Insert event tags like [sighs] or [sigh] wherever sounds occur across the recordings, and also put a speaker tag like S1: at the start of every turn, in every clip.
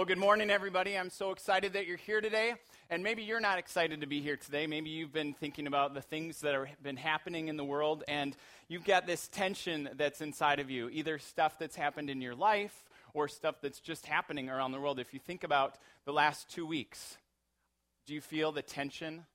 S1: Well, good morning, everybody. I'm so excited that you're here today. And maybe you're not excited to be here today. Maybe you've been thinking about the things that have been happening in the world, and you've got this tension that's inside of you either stuff that's happened in your life or stuff that's just happening around the world. If you think about the last two weeks, do you feel the tension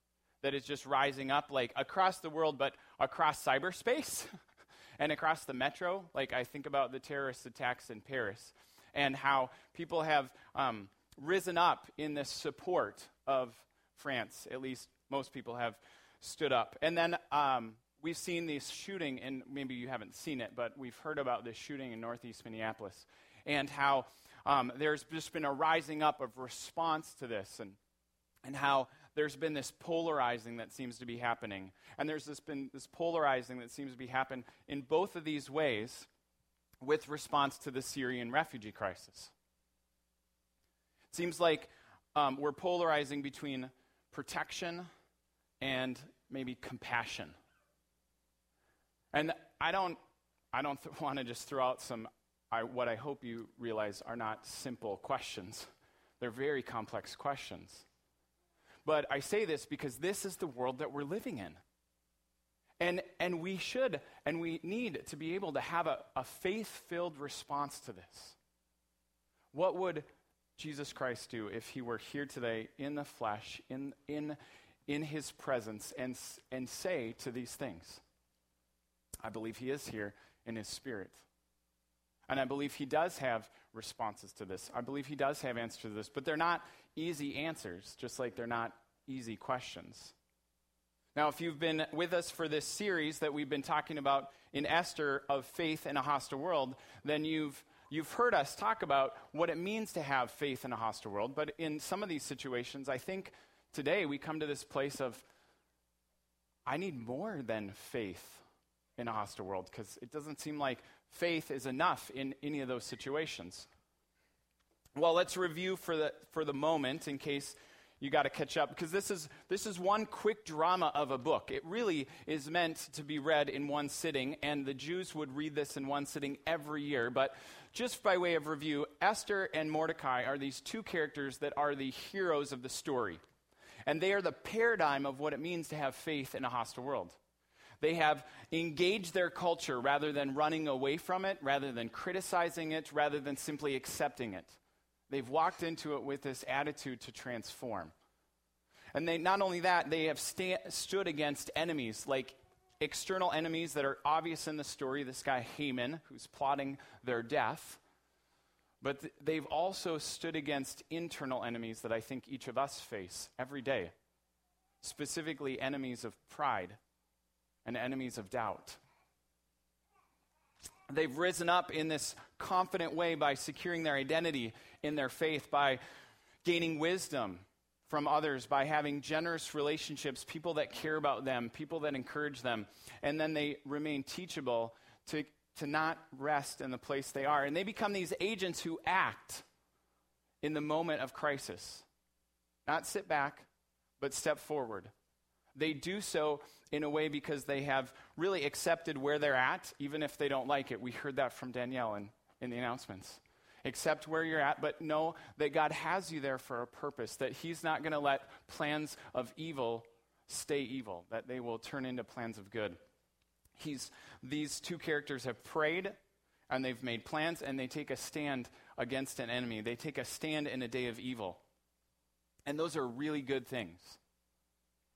S1: that is just rising up, like across the world, but across cyberspace [laughs] and across the metro? Like, I think about the terrorist attacks in Paris and how people have um, risen up in this support of France. At least most people have stood up. And then um, we've seen this shooting, and maybe you haven't seen it, but we've heard about this shooting in northeast Minneapolis and how um, there's just been a rising up of response to this and, and how there's been this polarizing that seems to be happening. And there's this been this polarizing that seems to be happening in both of these ways with response to the Syrian refugee crisis. It seems like um, we're polarizing between protection and maybe compassion. And I don't, I don't th- want to just throw out some, I, what I hope you realize are not simple questions. They're very complex questions. But I say this because this is the world that we're living in. And, and we should and we need to be able to have a, a faith filled response to this. What would Jesus Christ do if he were here today in the flesh, in, in, in his presence, and, and say to these things? I believe he is here in his spirit. And I believe he does have responses to this. I believe he does have answers to this, but they're not easy answers, just like they're not easy questions. Now, if you've been with us for this series that we've been talking about in Esther of faith in a hostile world, then you've, you've heard us talk about what it means to have faith in a hostile world. But in some of these situations, I think today we come to this place of, I need more than faith in a hostile world because it doesn't seem like faith is enough in any of those situations. Well, let's review for the, for the moment in case you got to catch up because this is this is one quick drama of a book. It really is meant to be read in one sitting and the Jews would read this in one sitting every year. But just by way of review, Esther and Mordecai are these two characters that are the heroes of the story. And they are the paradigm of what it means to have faith in a hostile world. They have engaged their culture rather than running away from it, rather than criticizing it, rather than simply accepting it. They've walked into it with this attitude to transform. And they, not only that, they have sta- stood against enemies, like external enemies that are obvious in the story. This guy, Haman, who's plotting their death. But th- they've also stood against internal enemies that I think each of us face every day, specifically enemies of pride and enemies of doubt. They've risen up in this confident way by securing their identity in their faith, by gaining wisdom from others, by having generous relationships, people that care about them, people that encourage them. And then they remain teachable to, to not rest in the place they are. And they become these agents who act in the moment of crisis. Not sit back, but step forward. They do so in a way because they have really accepted where they're at, even if they don't like it. We heard that from Danielle in, in the announcements. Accept where you're at, but know that God has you there for a purpose, that He's not going to let plans of evil stay evil, that they will turn into plans of good. He's, these two characters have prayed and they've made plans and they take a stand against an enemy. They take a stand in a day of evil. And those are really good things.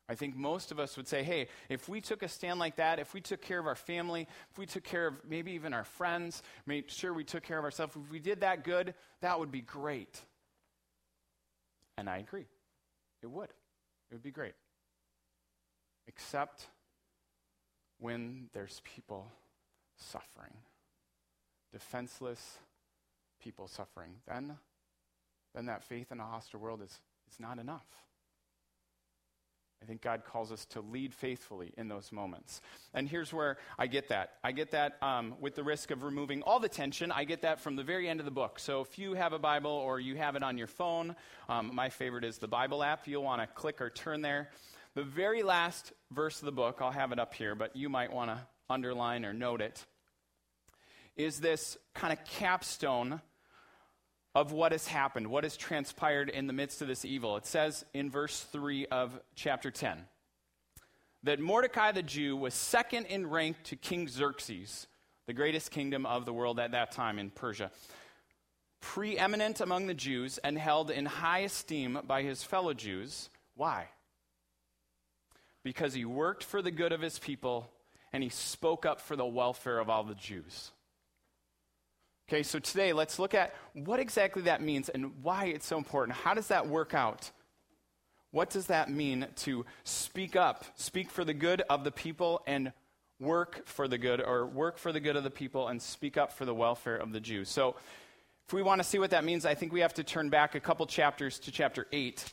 S1: I think most of us would say, hey, if we took a stand like that, if we took care of our family, if we took care of maybe even our friends, made sure we took care of ourselves, if we did that good, that would be great. And I agree. It would. It would be great. Except when there's people suffering, defenseless people suffering. Then, then that faith in a hostile world is, is not enough. I think God calls us to lead faithfully in those moments. And here's where I get that. I get that um, with the risk of removing all the tension. I get that from the very end of the book. So if you have a Bible or you have it on your phone, um, my favorite is the Bible app. You'll want to click or turn there. The very last verse of the book, I'll have it up here, but you might want to underline or note it, is this kind of capstone of what has happened, what has transpired in the midst of this evil. It says in verse 3 of chapter 10 that Mordecai the Jew was second in rank to King Xerxes, the greatest kingdom of the world at that time in Persia. Preeminent among the Jews and held in high esteem by his fellow Jews. Why? Because he worked for the good of his people and he spoke up for the welfare of all the Jews. Okay, so today let's look at what exactly that means and why it's so important. How does that work out? What does that mean to speak up, speak for the good of the people and work for the good, or work for the good of the people and speak up for the welfare of the Jews? So, if we want to see what that means, I think we have to turn back a couple chapters to chapter 8.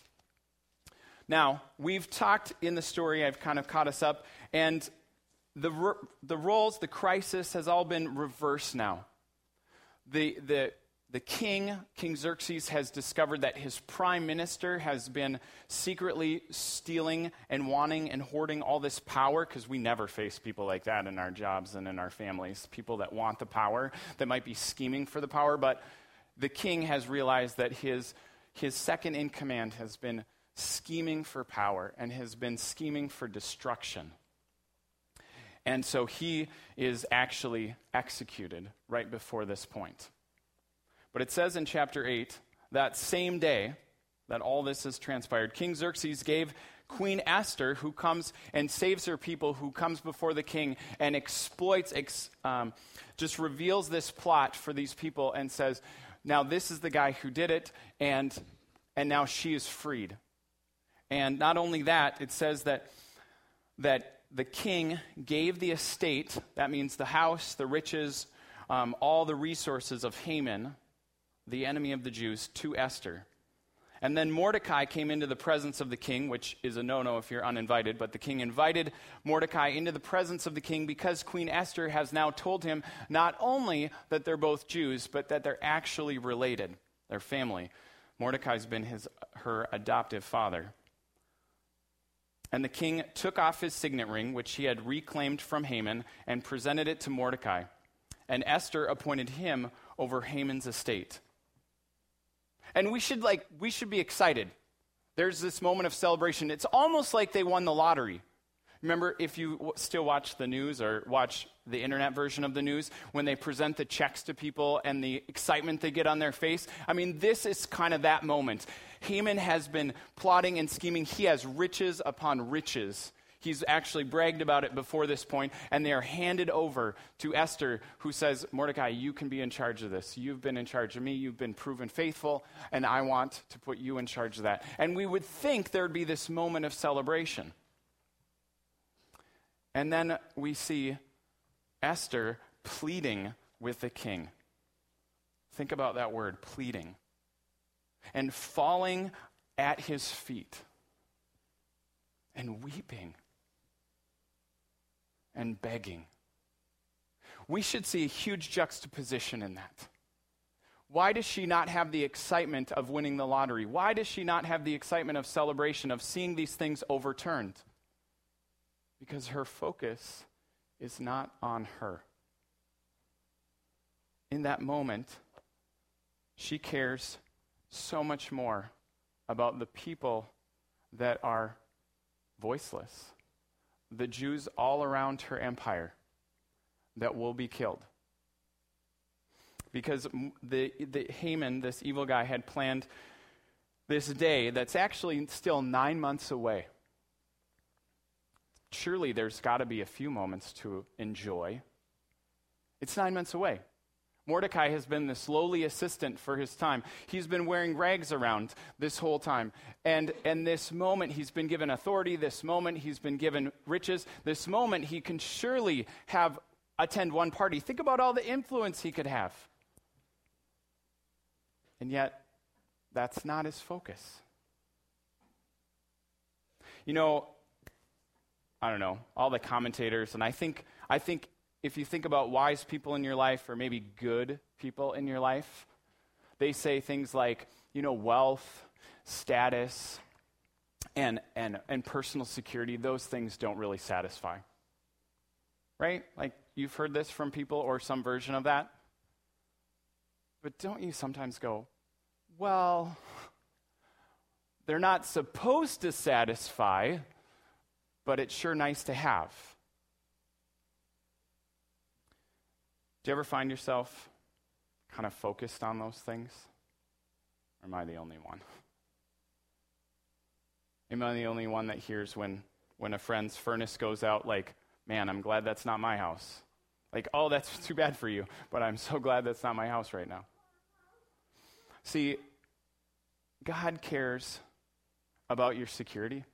S1: Now, we've talked in the story, I've kind of caught us up, and the, the roles, the crisis has all been reversed now the, the, the king, King Xerxes, has discovered that his prime minister has been secretly stealing and wanting and hoarding all this power because we never face people like that in our jobs and in our families. People that want the power, that might be scheming for the power. But the king has realized that his, his second in command has been scheming for power and has been scheming for destruction. And so he is actually executed right before this point. But it says in chapter 8 that same day that all this has transpired, King Xerxes gave Queen Esther, who comes and saves her people, who comes before the king and exploits, ex, um, just reveals this plot for these people and says, Now this is the guy who did it, and, and now she is freed. And not only that, it says that, that the king gave the estate, that means the house, the riches, um, all the resources of Haman, the enemy of the Jews, to Esther. And then Mordecai came into the presence of the king, which is a no no if you're uninvited, but the king invited Mordecai into the presence of the king because Queen Esther has now told him not only that they're both Jews, but that they're actually related, their family. Mordecai's been his, her adoptive father. And the king took off his signet ring, which he had reclaimed from Haman, and presented it to Mordecai. And Esther appointed him over Haman's estate. And we should like we should be excited. There's this moment of celebration. It's almost like they won the lottery. Remember, if you w- still watch the news or watch the internet version of the news, when they present the checks to people and the excitement they get on their face? I mean, this is kind of that moment. Haman has been plotting and scheming. He has riches upon riches. He's actually bragged about it before this point, and they are handed over to Esther, who says, Mordecai, you can be in charge of this. You've been in charge of me. You've been proven faithful, and I want to put you in charge of that. And we would think there would be this moment of celebration. And then we see Esther pleading with the king. Think about that word, pleading and falling at his feet and weeping and begging. We should see a huge juxtaposition in that. Why does she not have the excitement of winning the lottery? Why does she not have the excitement of celebration, of seeing these things overturned? Because her focus is not on her. In that moment, she cares so much more about the people that are voiceless, the Jews all around her empire that will be killed. Because the, the Haman, this evil guy, had planned this day that's actually still nine months away. Surely there's got to be a few moments to enjoy. It's nine months away. Mordecai has been this lowly assistant for his time. He's been wearing rags around this whole time. And, and this moment, he's been given authority. This moment, he's been given riches. This moment, he can surely have attend one party. Think about all the influence he could have. And yet, that's not his focus. You know, I don't know, all the commentators, and I think, I think if you think about wise people in your life or maybe good people in your life, they say things like, you know, wealth, status, and, and, and personal security, those things don't really satisfy. Right? Like you've heard this from people or some version of that. But don't you sometimes go, well, they're not supposed to satisfy, but it's sure nice to have. Do you ever find yourself kind of focused on those things? Or am I the only one? Am I the only one that hears when, when a friend's furnace goes out, like, man, I'm glad that's not my house? Like, oh, that's [laughs] too bad for you, but I'm so glad that's not my house right now. See, God cares about your security.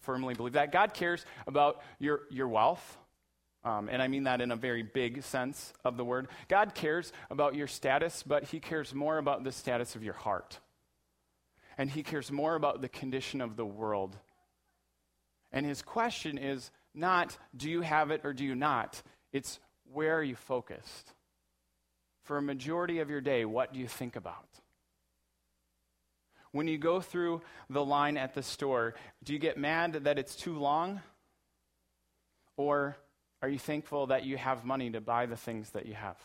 S1: Firmly believe that. God cares about your, your wealth. Um, and I mean that in a very big sense of the word. God cares about your status, but He cares more about the status of your heart. And He cares more about the condition of the world. And His question is not, do you have it or do you not? It's, where are you focused? For a majority of your day, what do you think about? When you go through the line at the store, do you get mad that it's too long? Or are you thankful that you have money to buy the things that you have?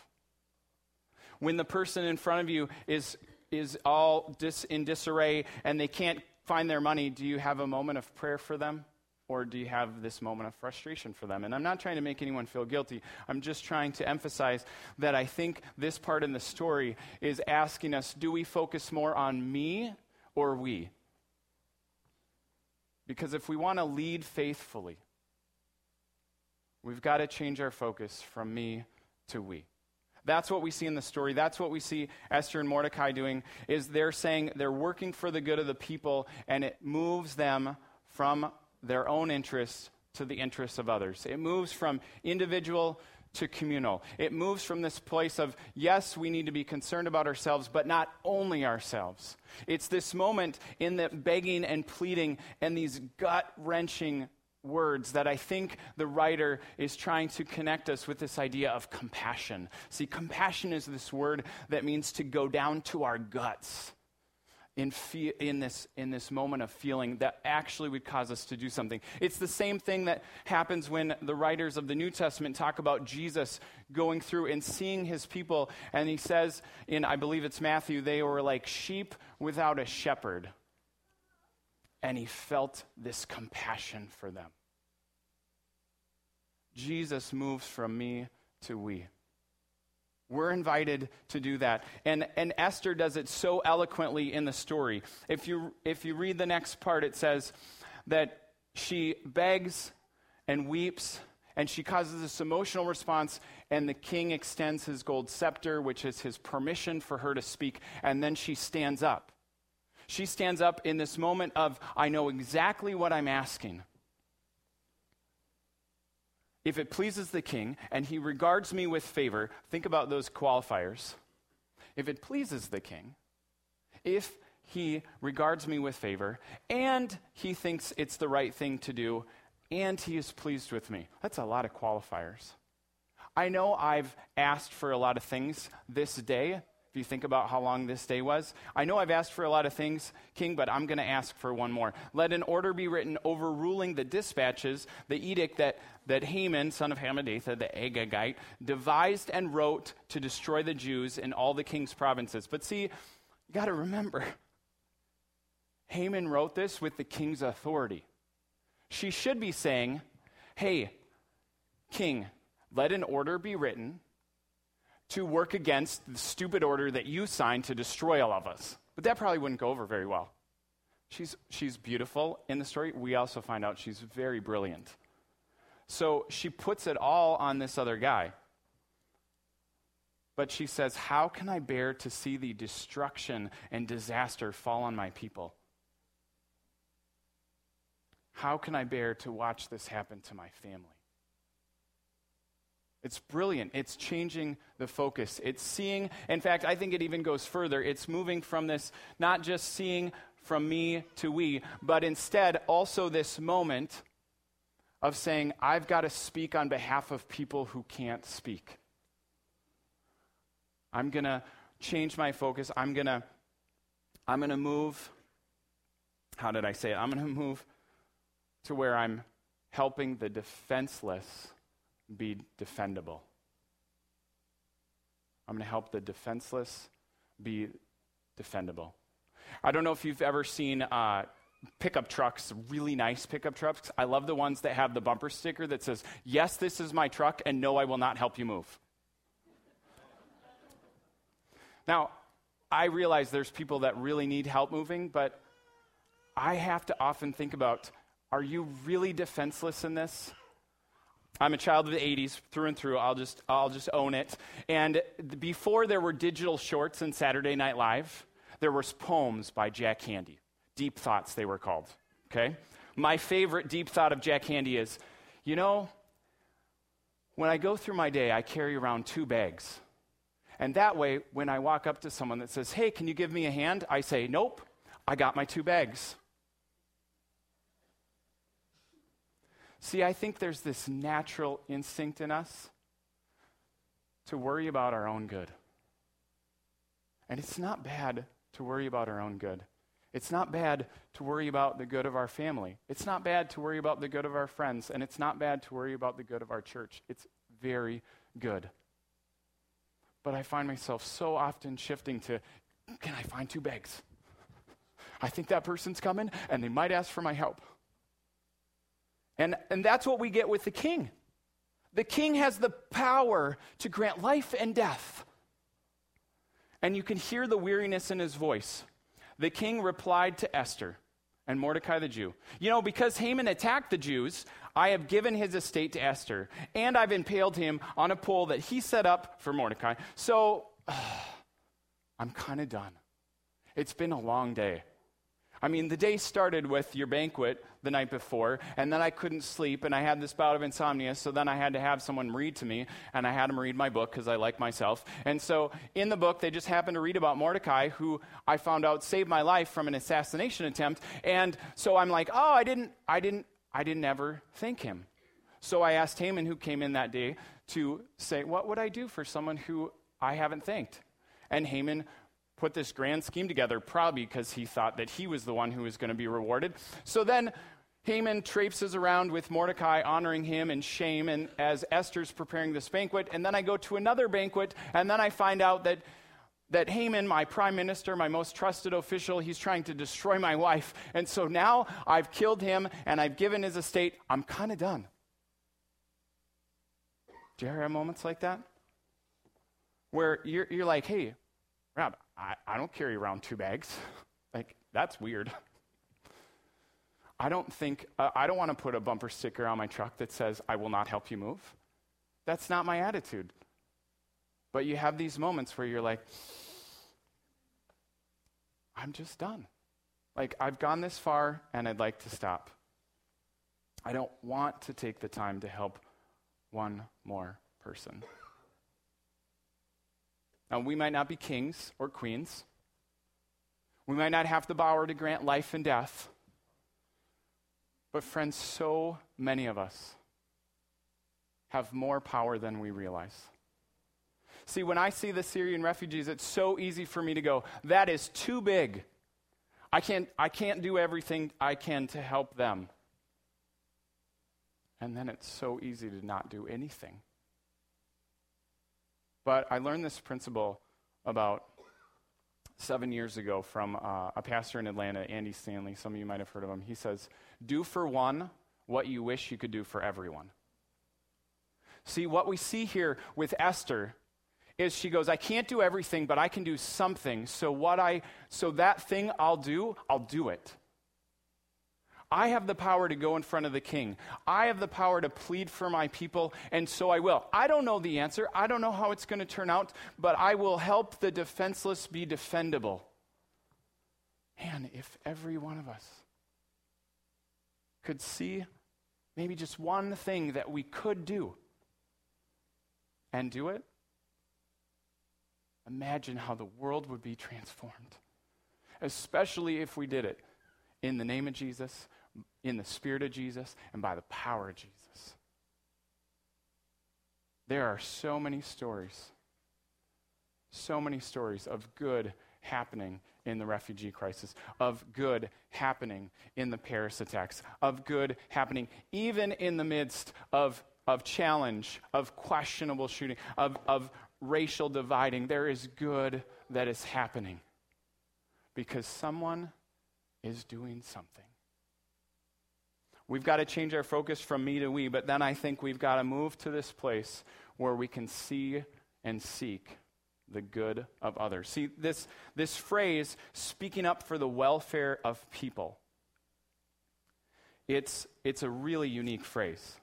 S1: When the person in front of you is, is all dis, in disarray and they can't find their money, do you have a moment of prayer for them? Or do you have this moment of frustration for them? And I'm not trying to make anyone feel guilty. I'm just trying to emphasize that I think this part in the story is asking us do we focus more on me or we. Because if we want to lead faithfully, we've got to change our focus from me to we. That's what we see in the story. That's what we see Esther and Mordecai doing is they're saying they're working for the good of the people and it moves them from their own interests to the interests of others. It moves from individual to communal. It moves from this place of, yes, we need to be concerned about ourselves, but not only ourselves. It's this moment in the begging and pleading and these gut wrenching words that I think the writer is trying to connect us with this idea of compassion. See, compassion is this word that means to go down to our guts in, fe- in, this, in this moment of feeling that actually would cause us to do something. It's the same thing that happens when the writers of the New Testament talk about Jesus going through and seeing his people. And he says in, I believe it's Matthew, they were like sheep without a shepherd. And he felt this compassion for them. Jesus moves from me to we. We're invited to do that. And, and Esther does it so eloquently in the story. If you, if you read the next part, it says that she begs and weeps and she causes this emotional response, and the king extends his gold scepter, which is his permission for her to speak, and then she stands up. She stands up in this moment of, I know exactly what I'm asking if it pleases the king and he regards me with favor, think about those qualifiers. If it pleases the king, if he regards me with favor, and he thinks it's the right thing to do, and he is pleased with me. That's a lot of qualifiers. I know I've asked for a lot of things this day, if you think about how long this day was. I know I've asked for a lot of things, King, but I'm going to ask for one more. Let an order be written overruling the dispatches, the edict that, that Haman, son of Hammedatha, the Agagite, devised and wrote to destroy the Jews in all the king's provinces. But see, you got to remember, Haman wrote this with the king's authority. She should be saying, Hey, king, let an order be written to work against the stupid order that you signed to destroy all of us. But that probably wouldn't go over very well. She's, she's beautiful in the story. We also find out she's very brilliant. So she puts it all on this other guy. But she says, How can I bear to see the destruction and disaster fall on my people? How can I bear to watch this happen to my family? It's brilliant. It's changing the focus. It's seeing, in fact, I think it even goes further. It's moving from this, not just seeing from me to we, but instead also this moment of saying, I've got to speak on behalf of people who can't speak. I'm going to change my focus. I'm going to I'm going to move how did I say it? I'm going to move to where I'm helping the defenseless be defendable. I'm going to help the defenseless be defendable. I don't know if you've ever seen uh, pickup trucks, really nice pickup trucks. I love the ones that have the bumper sticker that says, Yes, this is my truck, and no, I will not help you move. now, I realize there's people that really need help moving, but I have to often think about are you really defenseless in this? I'm a child of the 80s through and through. I'll just, I'll just own it. And before there were digital shorts and Saturday Night Live, there was poems by Jack Handey. Deep thoughts, they were called. Okay? My favorite deep thought of Jack Handey is you know, when I go through my day, I carry around two bags. And that way, when I walk up to someone that says, Hey, can you give me a hand? I say, Nope, I got my two bags. See, I think there's this natural instinct in us to worry about our own good. And it's not bad to worry about our own good. It's not bad to worry about the good of our family. It's not bad to worry about the good of our friends. And it's not bad to worry about the good of our church. It's very good. But I find myself so often shifting to can I find two bags? I think that person's coming and they might ask for my help. And, and that's what we get with the king. The king has the power to grant life and death. And you can hear the weariness in his voice. The king replied to Esther and Mordecai the Jew You know, because Haman attacked the Jews, I have given his estate to Esther, and I've impaled him on a pole that he set up for Mordecai. So uh, [sighs] I'm kind of done. It's been a long day. I mean, the day started with your banquet the night before, and then I couldn't sleep, and I had this bout of insomnia, so then I had to have someone read to me, and I had them read my book because I like myself. And so in the book, they just happened to read about Mordecai, who I found out saved my life from an assassination attempt. And so I'm like, oh, I didn't, I didn't, I didn't ever thank him. So I asked Haman, who came in that day, to say, what would I do for someone who I haven't thanked? And Haman put this grand scheme together, probably because he thought that he was the one who was going to be rewarded. So then Haman traipses around with Mordecai, honoring him in shame, and as Esther's preparing this banquet. And then I go to another banquet, and then I find out that, that Haman, my prime minister, my most trusted official, he's trying to destroy my wife. And so now I've killed him, and I've given his estate. I'm kind of done. Do you ever have moments like that? Where you're, you're like, hey, Rob, I, I don't carry around two bags. [laughs] like, that's weird. [laughs] I don't think, uh, I don't want to put a bumper sticker on my truck that says, I will not help you move. That's not my attitude. But you have these moments where you're like, [sighs] I'm just done. Like, I've gone this far and I'd like to stop. I don't want to take the time to help one more person. Now, we might not be kings or queens. We might not have the power to grant life and death. But, friends, so many of us have more power than we realize. See, when I see the Syrian refugees, it's so easy for me to go, that is too big. I can't, I can't do everything I can to help them. And then it's so easy to not do anything. But I learned this principle about seven years ago from uh, a pastor in Atlanta, Andy Stanley. Some of you might have heard of him. He says, Do for one what you wish you could do for everyone. See, what we see here with Esther is she goes, I can't do everything, but I can do something. So what I so that thing I'll do, I'll do it. I have the power to go in front of the king. I have the power to plead for my people, and so I will. I don't know the answer. I don't know how it's going to turn out, but I will help the defenseless be defendable. Man, if every one of us could see maybe just one thing that we could do and do it, imagine how the world would be transformed, especially if we did it in the name of Jesus in the Spirit of Jesus and by the power of Jesus. There are so many stories, so many stories of good happening in the refugee crisis, of good happening in the Paris attacks, of good happening even in the midst of, of challenge, of questionable shooting, of, of racial dividing. There is good that is happening. because someone is doing something. We've got to change our focus from me to we, but then I think we've got to move to this place where we can see and seek the good of others. See, this, this phrase, speaking up for the welfare of people, it's, it's a really unique phrase.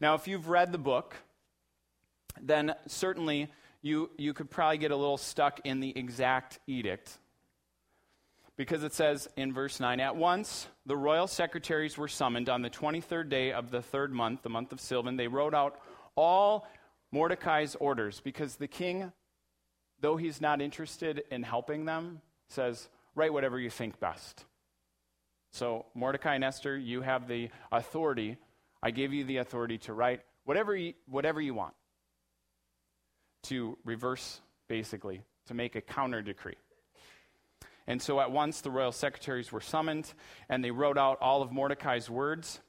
S1: Now, if you've read the book, then certainly you, you could probably get a little stuck in the exact edict. Because it says in verse 9 At once the royal secretaries were summoned on the 23rd day of the third month, the month of Sivan. They wrote out all Mordecai's orders because the king, though he's not interested in helping them, says, Write whatever you think best. So, Mordecai and Esther, you have the authority. I give you the authority to write whatever you, whatever you want, to reverse, basically, to make a counter decree. And so at once the royal secretaries were summoned, and they wrote out all of Mordecai's words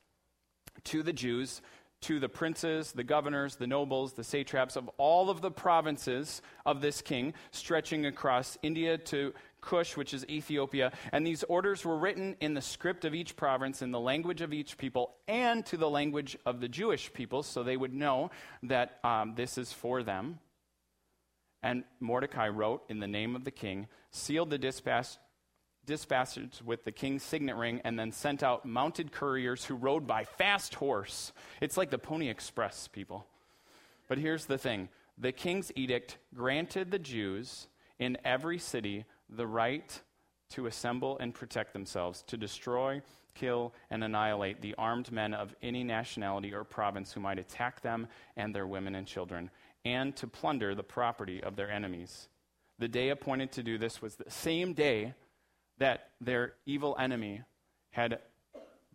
S1: to the Jews, to the princes, the governors, the nobles, the satraps of all of the provinces of this king, stretching across India to Cush, which is Ethiopia. And these orders were written in the script of each province, in the language of each people, and to the language of the Jewish people, so they would know that um, this is for them. And Mordecai wrote in the name of the king, sealed the dispatch, dispatches with the king's signet ring, and then sent out mounted couriers who rode by fast horse. It's like the Pony Express, people. But here's the thing the king's edict granted the Jews in every city the right to assemble and protect themselves, to destroy, kill, and annihilate the armed men of any nationality or province who might attack them and their women and children, and to plunder the property of their enemies. The day appointed to do this was the same day that their evil enemy had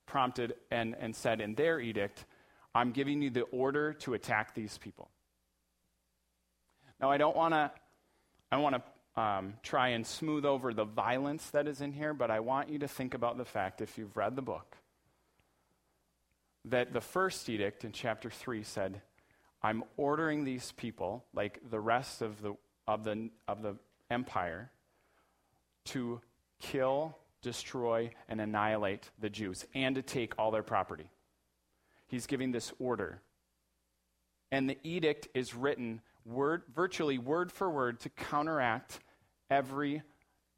S1: prompted and, and said in their edict, I'm giving you the order to attack these people. Now, I don't want to. I want to um, try and smooth over the violence that is in here, but I want you to think about the fact, if you've read the book, that the first edict in chapter 3 said, I'm ordering these people, like the rest of the, of the, of the empire, to kill, destroy, and annihilate the Jews and to take all their property. He's giving this order. And the edict is written word, virtually word for word to counteract every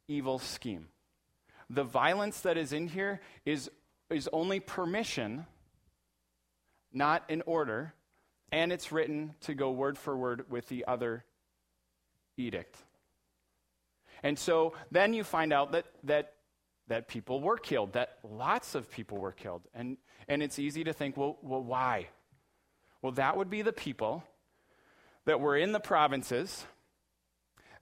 S1: evil scheme. The violence that is in here is, is only permission, not an order, and it's written to go word for word with the other edict. And so then you find out that, that, that people were killed, that lots of people were killed. And, and it's easy to think, well, well, why? Well, that would be the people that were in the provinces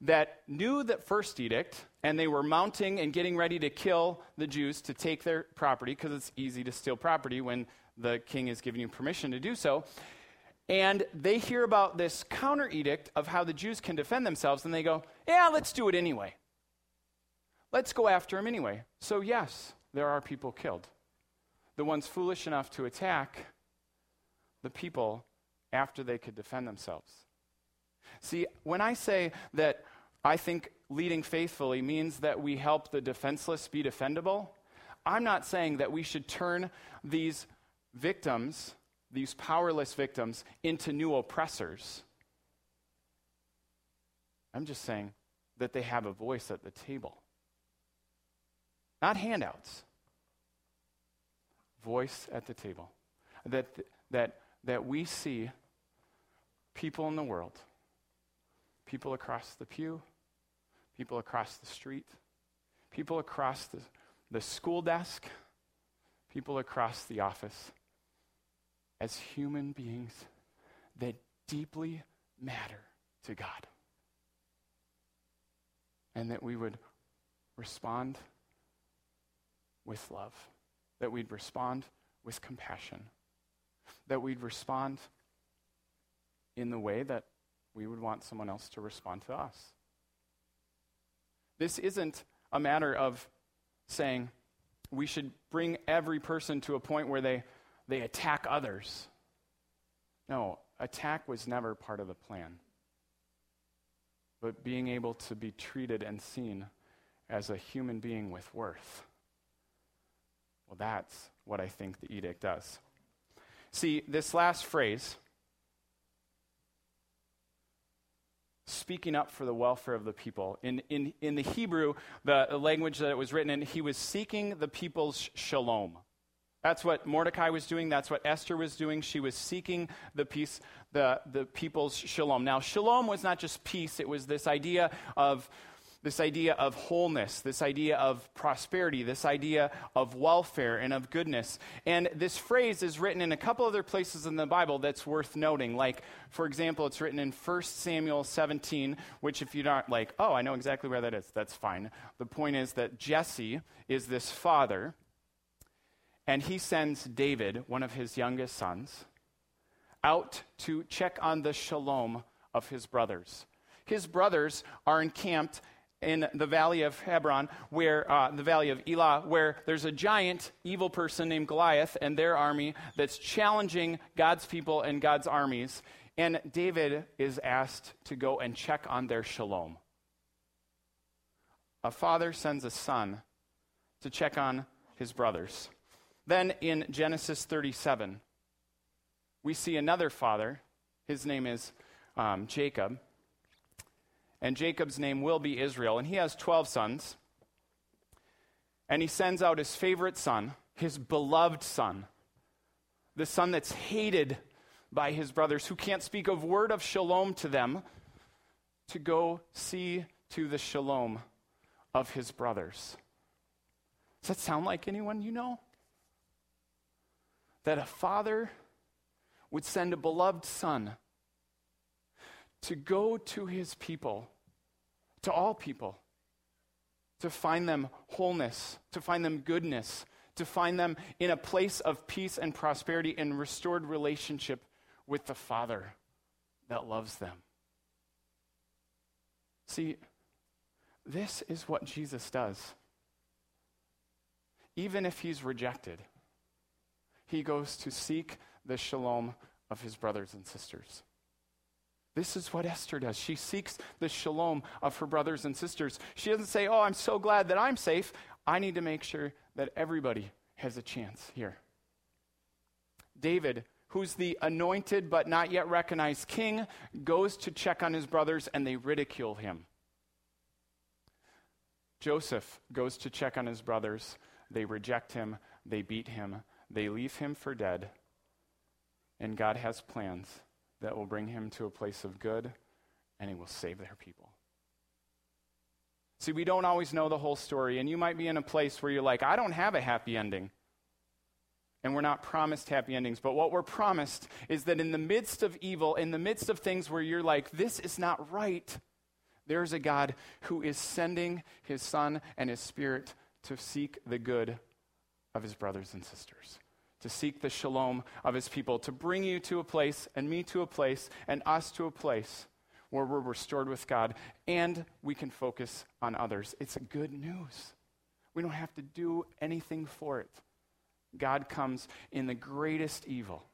S1: that knew that first edict and they were mounting and getting ready to kill the Jews to take their property because it's easy to steal property when the king is giving you permission to do so. And they hear about this counter edict of how the Jews can defend themselves and they go, yeah, let's do it anyway. Let's go after him anyway. So, yes, there are people killed. The ones foolish enough to attack the people after they could defend themselves. See, when I say that I think leading faithfully means that we help the defenseless be defendable, I'm not saying that we should turn these victims, these powerless victims, into new oppressors. I'm just saying that they have a voice at the table. Not handouts. Voice at the table. That, that, that we see people in the world people across the pew, people across the street, people across the, the school desk, people across the office as human beings that deeply matter to God. And that we would respond with love, that we'd respond with compassion, that we'd respond in the way that we would want someone else to respond to us. This isn't a matter of saying we should bring every person to a point where they, they attack others. No, attack was never part of the plan. But being able to be treated and seen as a human being with worth. Well, that's what I think the edict does. See, this last phrase, speaking up for the welfare of the people. In, in, in the Hebrew, the language that it was written in, he was seeking the people's shalom. That's what Mordecai was doing. That's what Esther was doing. She was seeking the peace, the, the people's shalom. Now, shalom was not just peace, it was this idea of this idea of wholeness, this idea of prosperity, this idea of welfare and of goodness. And this phrase is written in a couple other places in the Bible that's worth noting. Like, for example, it's written in 1 Samuel 17, which, if you're not like, oh, I know exactly where that is, that's fine. The point is that Jesse is this father, and he sends David, one of his youngest sons, out to check on the shalom of his brothers. His brothers are encamped in the valley of Hebron, where uh, the valley of Elah, where there's a giant evil person named Goliath and their army that's challenging God's people and God's armies. And David is asked to go and check on their shalom. A father sends a son to check on his brothers. Then in Genesis 37, we see another father. His name is um, Jacob and Jacob's name will be Israel. And he has 12 sons. And he sends out his favorite son, his beloved son, the son that's hated by his brothers, who can't speak a word of shalom to them, to go see to the shalom of his brothers. Does that sound like anyone you know? That a father would send a beloved son to go to his people, to all people, to find them wholeness, to find them goodness, to find them in a place of peace and prosperity and restored relationship with the Father that loves them. See, this is what Jesus does. Even if he's rejected, he goes to seek the shalom of his brothers and sisters. This is what Esther does. She seeks the shalom of her brothers and sisters. She doesn't say, Oh, I'm so glad that I'm safe. I need to make sure that everybody has a chance here. David, who's the anointed but not yet recognized king, goes to check on his brothers and they ridicule him. Joseph goes to check on his brothers. They reject him, they beat him, they leave him for dead. And God has plans that will bring him to a place of good and he will save their people. See, we don't always know the whole story, and you might be in a place where you're like, I don't have a happy ending. And we're not promised happy endings. But what we're promised is that in the midst of evil, in the midst of things where you're like, this is not right, there's a God who is sending his Son and his Spirit to seek the good of his brothers and sisters to seek the shalom of his people, to bring you to a place, and me to a place, and us to a place where we're restored with God and we can focus on others. It's good news. We don't have to do anything for it. God comes in the greatest evil,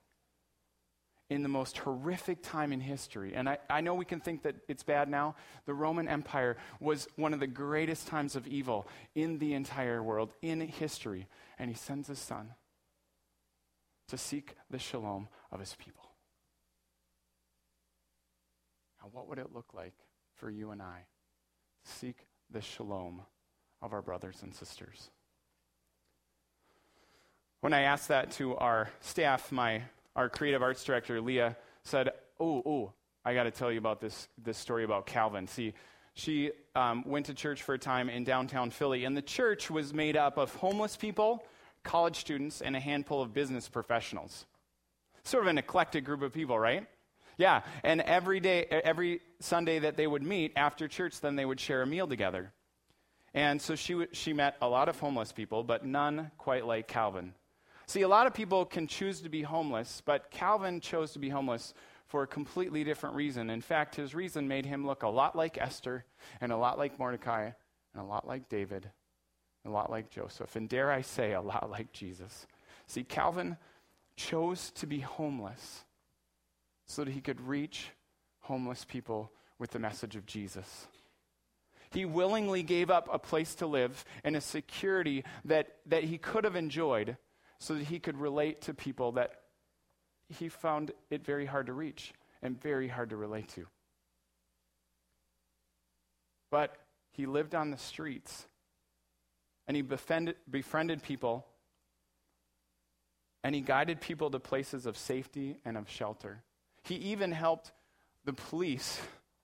S1: in the most horrific time in history. And I, I know we can think that it's bad now. The Roman Empire was one of the greatest times of evil in the entire world, in history. And he sends his son to seek the shalom of his people. Now, what would it look like for you and I to seek the shalom of our brothers and sisters? When I asked that to our staff, my our creative arts director, Leah, said, Oh, oh, I got to tell you about this, this story about Calvin. See, she um, went to church for a time in downtown Philly, and the church was made up of homeless people college students, and a handful of business professionals. Sort of an eclectic group of people, right? Yeah, and every day, every Sunday that they would meet after church, then they would share a meal together. And so she, w- she met a lot of homeless people, but none quite like Calvin. See, a lot of people can choose to be homeless, but Calvin chose to be homeless for a completely different reason. In fact, his reason made him look a lot like Esther, and a lot like Mordecai, and a lot like David, a lot like Joseph, and dare I say, a lot like Jesus. See, Calvin chose to be homeless so that he could reach homeless people with the message of Jesus. He willingly gave up a place to live and a security that, that he could have enjoyed so that he could relate to people that he found it very hard to reach and very hard to relate to. But he lived on the streets and he befriended, befriended people and he guided people to places of safety and of shelter. He even helped the police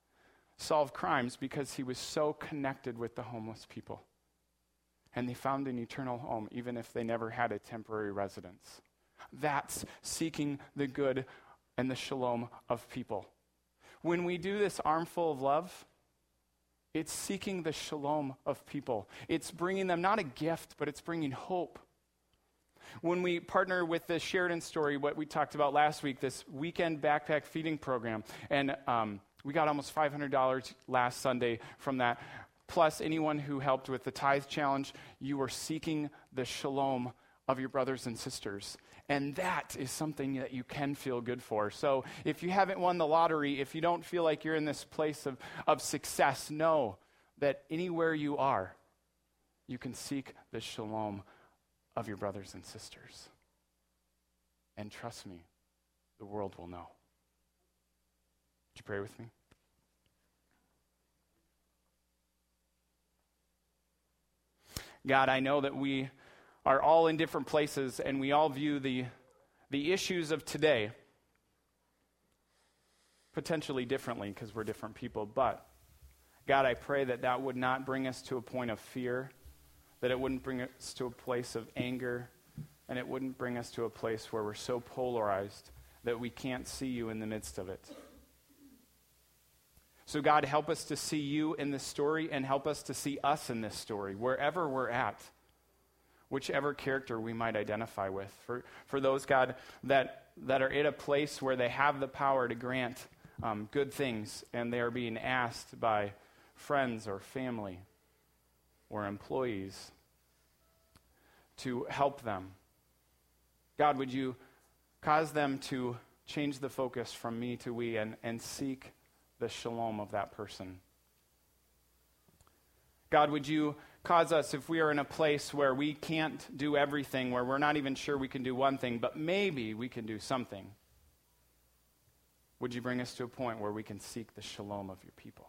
S1: [laughs] solve crimes because he was so connected with the homeless people. And they found an eternal home, even if they never had a temporary residence. That's seeking the good and the shalom of people. When we do this armful of love, it's seeking the shalom of people. It's bringing them not a gift, but it's bringing hope. When we partner with the Sheridan story, what we talked about last week, this weekend backpack feeding program, and um, we got almost $500 last Sunday from that. Plus, anyone who helped with the tithe challenge, you were seeking the shalom of your brothers and sisters. And that is something that you can feel good for. So if you haven't won the lottery, if you don't feel like you're in this place of, of success, know that anywhere you are, you can seek the shalom of your brothers and sisters. And trust me, the world will know. Would you pray with me? God, I know that we are all in different places and we all view the, the issues of today potentially differently because we're different people. But, God, I pray that that would not bring us to a point of fear, that it wouldn't bring us to a place of anger, and it wouldn't bring us to a place where we're so polarized that we can't see you in the midst of it. So, God, help us to see you in this story and help us to see us in this story, wherever we're at whichever character we might identify with. For, for those, God, that, that are in a place where they have the power to grant um, good things and they are being asked by friends or family or employees to help them. God, would you cause them to change the focus from me to we and, and seek the shalom of that person? God, would you cause us, if we are in a place where we can't do everything, where we're not even sure we can do one thing, but maybe we can do something, would you bring us to a point where we can seek the shalom of your people?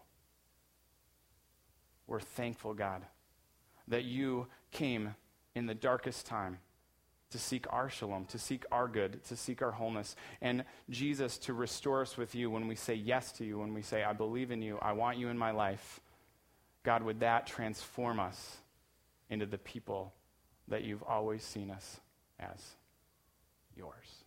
S1: We're thankful, God, that you came in the darkest time to seek our shalom, to seek our good, to seek our wholeness, and Jesus to restore us with you when we say yes to you, when we say, I believe in you, I want you in my life. God, would that transform us into the people that you've always seen us as yours?